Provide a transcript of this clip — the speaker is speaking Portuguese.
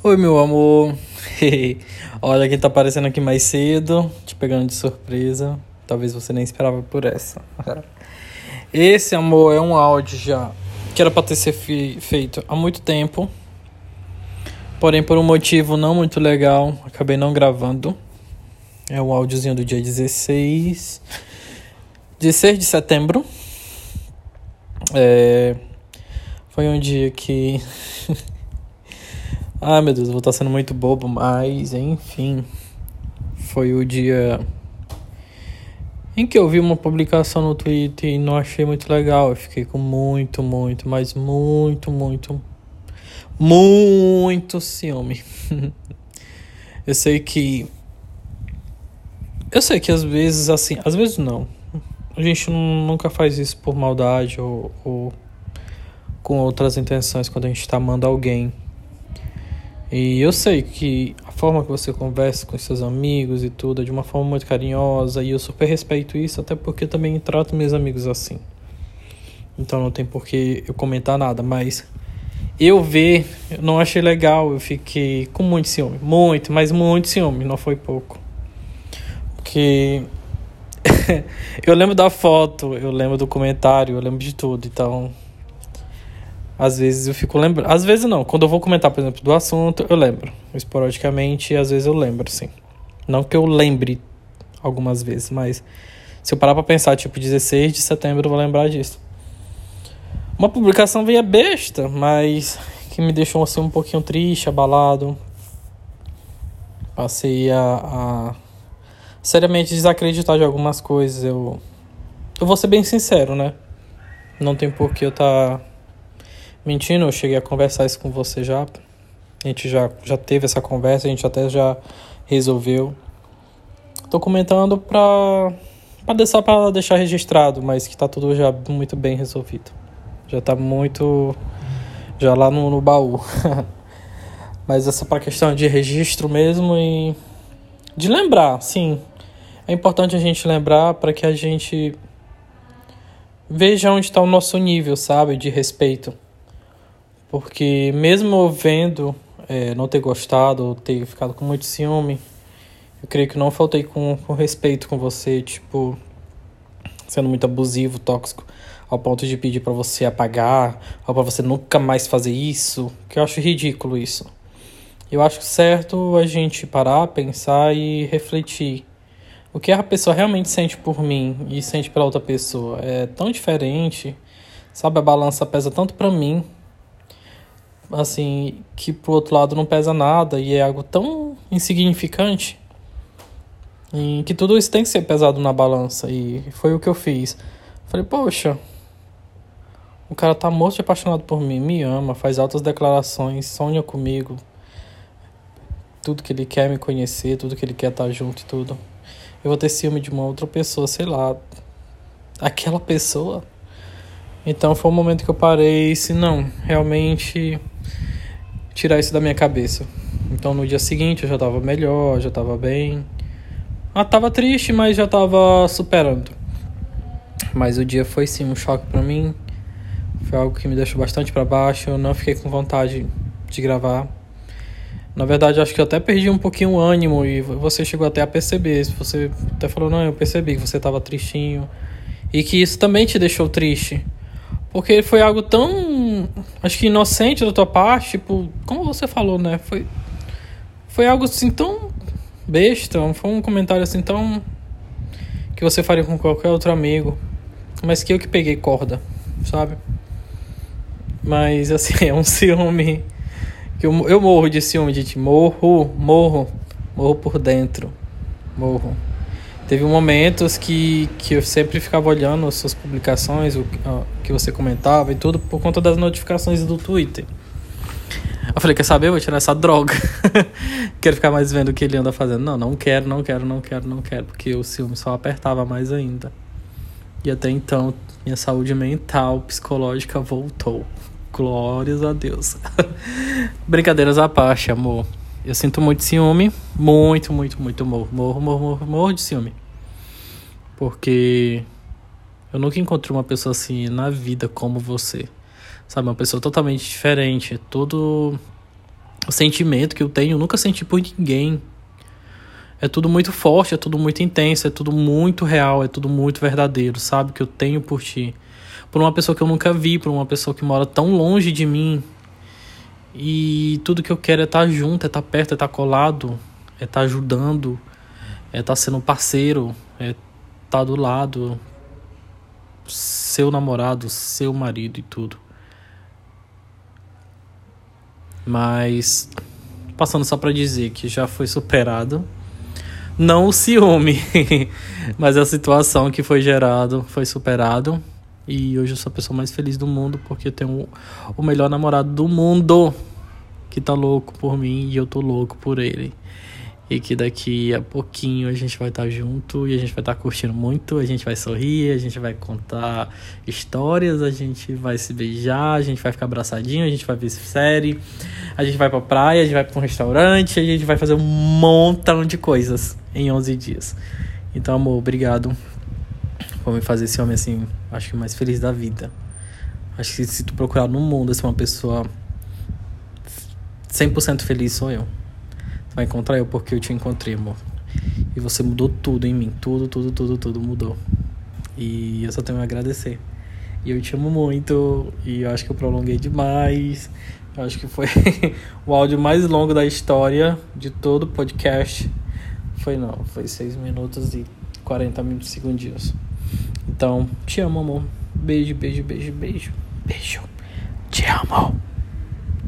Oi, meu amor. Olha quem tá aparecendo aqui mais cedo, te pegando de surpresa. Talvez você nem esperava por essa. Esse, amor, é um áudio já que era pra ter sido feito há muito tempo. Porém, por um motivo não muito legal, acabei não gravando. É um áudiozinho do dia 16. 16 de setembro. É, foi um dia que. Ai meu Deus, eu vou estar sendo muito bobo, mas enfim. Foi o dia em que eu vi uma publicação no Twitter e não achei muito legal. Eu fiquei com muito, muito, mas muito, muito, muito ciúme. eu sei que. Eu sei que às vezes, assim, às vezes não. A gente nunca faz isso por maldade ou, ou com outras intenções quando a gente está amando alguém. E eu sei que a forma que você conversa com seus amigos e tudo é de uma forma muito carinhosa e eu super respeito isso, até porque também trato meus amigos assim. Então não tem por que eu comentar nada, mas eu ver, eu não achei legal, eu fiquei com muito ciúme, muito, mas muito ciúme, não foi pouco. Porque eu lembro da foto, eu lembro do comentário, eu lembro de tudo, então às vezes eu fico lembrando. Às vezes não. Quando eu vou comentar, por exemplo, do assunto, eu lembro. Esporadicamente, às vezes eu lembro, sim. Não que eu lembre algumas vezes, mas se eu parar pra pensar, tipo, 16 de setembro, eu vou lembrar disso. Uma publicação veio besta, mas que me deixou assim um pouquinho triste, abalado. Passei a, a seriamente desacreditar de algumas coisas. Eu, eu vou ser bem sincero, né? Não tem por que eu estar. Tá Mentindo, eu cheguei a conversar isso com você já. A gente já, já teve essa conversa, a gente até já resolveu. Tô comentando pra, pra, deixar, pra deixar registrado, mas que tá tudo já muito bem resolvido. Já tá muito. Já lá no, no baú. mas essa pra questão de registro mesmo e. De lembrar, sim. É importante a gente lembrar para que a gente veja onde está o nosso nível, sabe, de respeito. Porque mesmo vendo é, não ter gostado ou ter ficado com muito ciúme, eu creio que não faltei com, com respeito com você, tipo, sendo muito abusivo, tóxico, ao ponto de pedir para você apagar, ou para você nunca mais fazer isso, que eu acho ridículo isso. Eu acho certo a gente parar, pensar e refletir. O que a pessoa realmente sente por mim e sente pela outra pessoa é tão diferente, sabe? A balança pesa tanto para mim assim, que pro outro lado não pesa nada e é algo tão insignificante e que tudo isso tem que ser pesado na balança e foi o que eu fiz. Falei, poxa, o cara tá morto de apaixonado por mim, me ama, faz altas declarações, sonha comigo. Tudo que ele quer me conhecer, tudo que ele quer estar tá junto e tudo. Eu vou ter ciúme de uma outra pessoa, sei lá. Aquela pessoa. Então foi um momento que eu parei e disse, não, realmente tirar isso da minha cabeça. Então no dia seguinte eu já tava melhor, já tava bem. Ah, tava triste, mas já tava superando. Mas o dia foi sim um choque para mim. Foi algo que me deixou bastante para baixo. Eu não fiquei com vontade de gravar. Na verdade, acho que eu até perdi um pouquinho o ânimo e você chegou até a perceber. Você até falou: Não, eu percebi que você tava tristinho. E que isso também te deixou triste. Porque foi algo tão. Acho que inocente da tua parte, tipo, como você falou, né? Foi. Foi algo assim tão besta, foi um comentário assim tão. que você faria com qualquer outro amigo. Mas que eu que peguei corda, sabe? Mas assim, é um ciúme. Que eu, eu morro de ciúme ti. Morro, morro, morro por dentro. Morro. Teve momentos que, que eu sempre ficava olhando as suas publicações, o que você comentava e tudo, por conta das notificações do Twitter. Eu falei, quer saber? Eu vou tirar essa droga. quero ficar mais vendo o que ele anda fazendo. Não, não quero, não quero, não quero, não quero. Porque o ciúme só apertava mais ainda. E até então, minha saúde mental, psicológica voltou. Glórias a Deus. Brincadeiras à parte, amor. Eu sinto muito ciúme. Muito, muito, muito morro. Morro, morro, morro, morro de ciúme. Porque eu nunca encontrei uma pessoa assim na vida como você. Sabe, uma pessoa totalmente diferente. Todo o sentimento que eu tenho, eu nunca senti por ninguém. É tudo muito forte, é tudo muito intenso, é tudo muito real, é tudo muito verdadeiro, sabe? Que eu tenho por ti. Por uma pessoa que eu nunca vi, por uma pessoa que mora tão longe de mim. E tudo que eu quero é estar tá junto, é estar tá perto, é estar tá colado, é estar ajudando, é estar sendo parceiro, é estar do lado, seu namorado, seu marido e tudo. Mas passando só para dizer que já foi superado não o ciúme, mas a situação que foi gerado foi superado. E hoje eu sou a pessoa mais feliz do mundo porque eu tenho o melhor namorado do mundo que tá louco por mim e eu tô louco por ele e que daqui a pouquinho a gente vai estar tá junto e a gente vai estar tá curtindo muito, a gente vai sorrir, a gente vai contar histórias, a gente vai se beijar, a gente vai ficar abraçadinho, a gente vai ver série, a gente vai pra praia, a gente vai pra um restaurante, a gente vai fazer um montão de coisas em 11 dias. Então, amor, obrigado por me fazer esse homem assim, acho que mais feliz da vida. Acho que se tu procurar no mundo ser uma pessoa 100% feliz, sou eu vai encontrar eu porque eu te encontrei, amor. E você mudou tudo em mim. Tudo, tudo, tudo, tudo mudou. E eu só tenho a agradecer. E eu te amo muito. E eu acho que eu prolonguei demais. Eu acho que foi o áudio mais longo da história de todo o podcast. Foi não, foi 6 minutos e 40 minutos segundinhos. Então, te amo, amor. Beijo, beijo, beijo, beijo. Beijo. Te amo.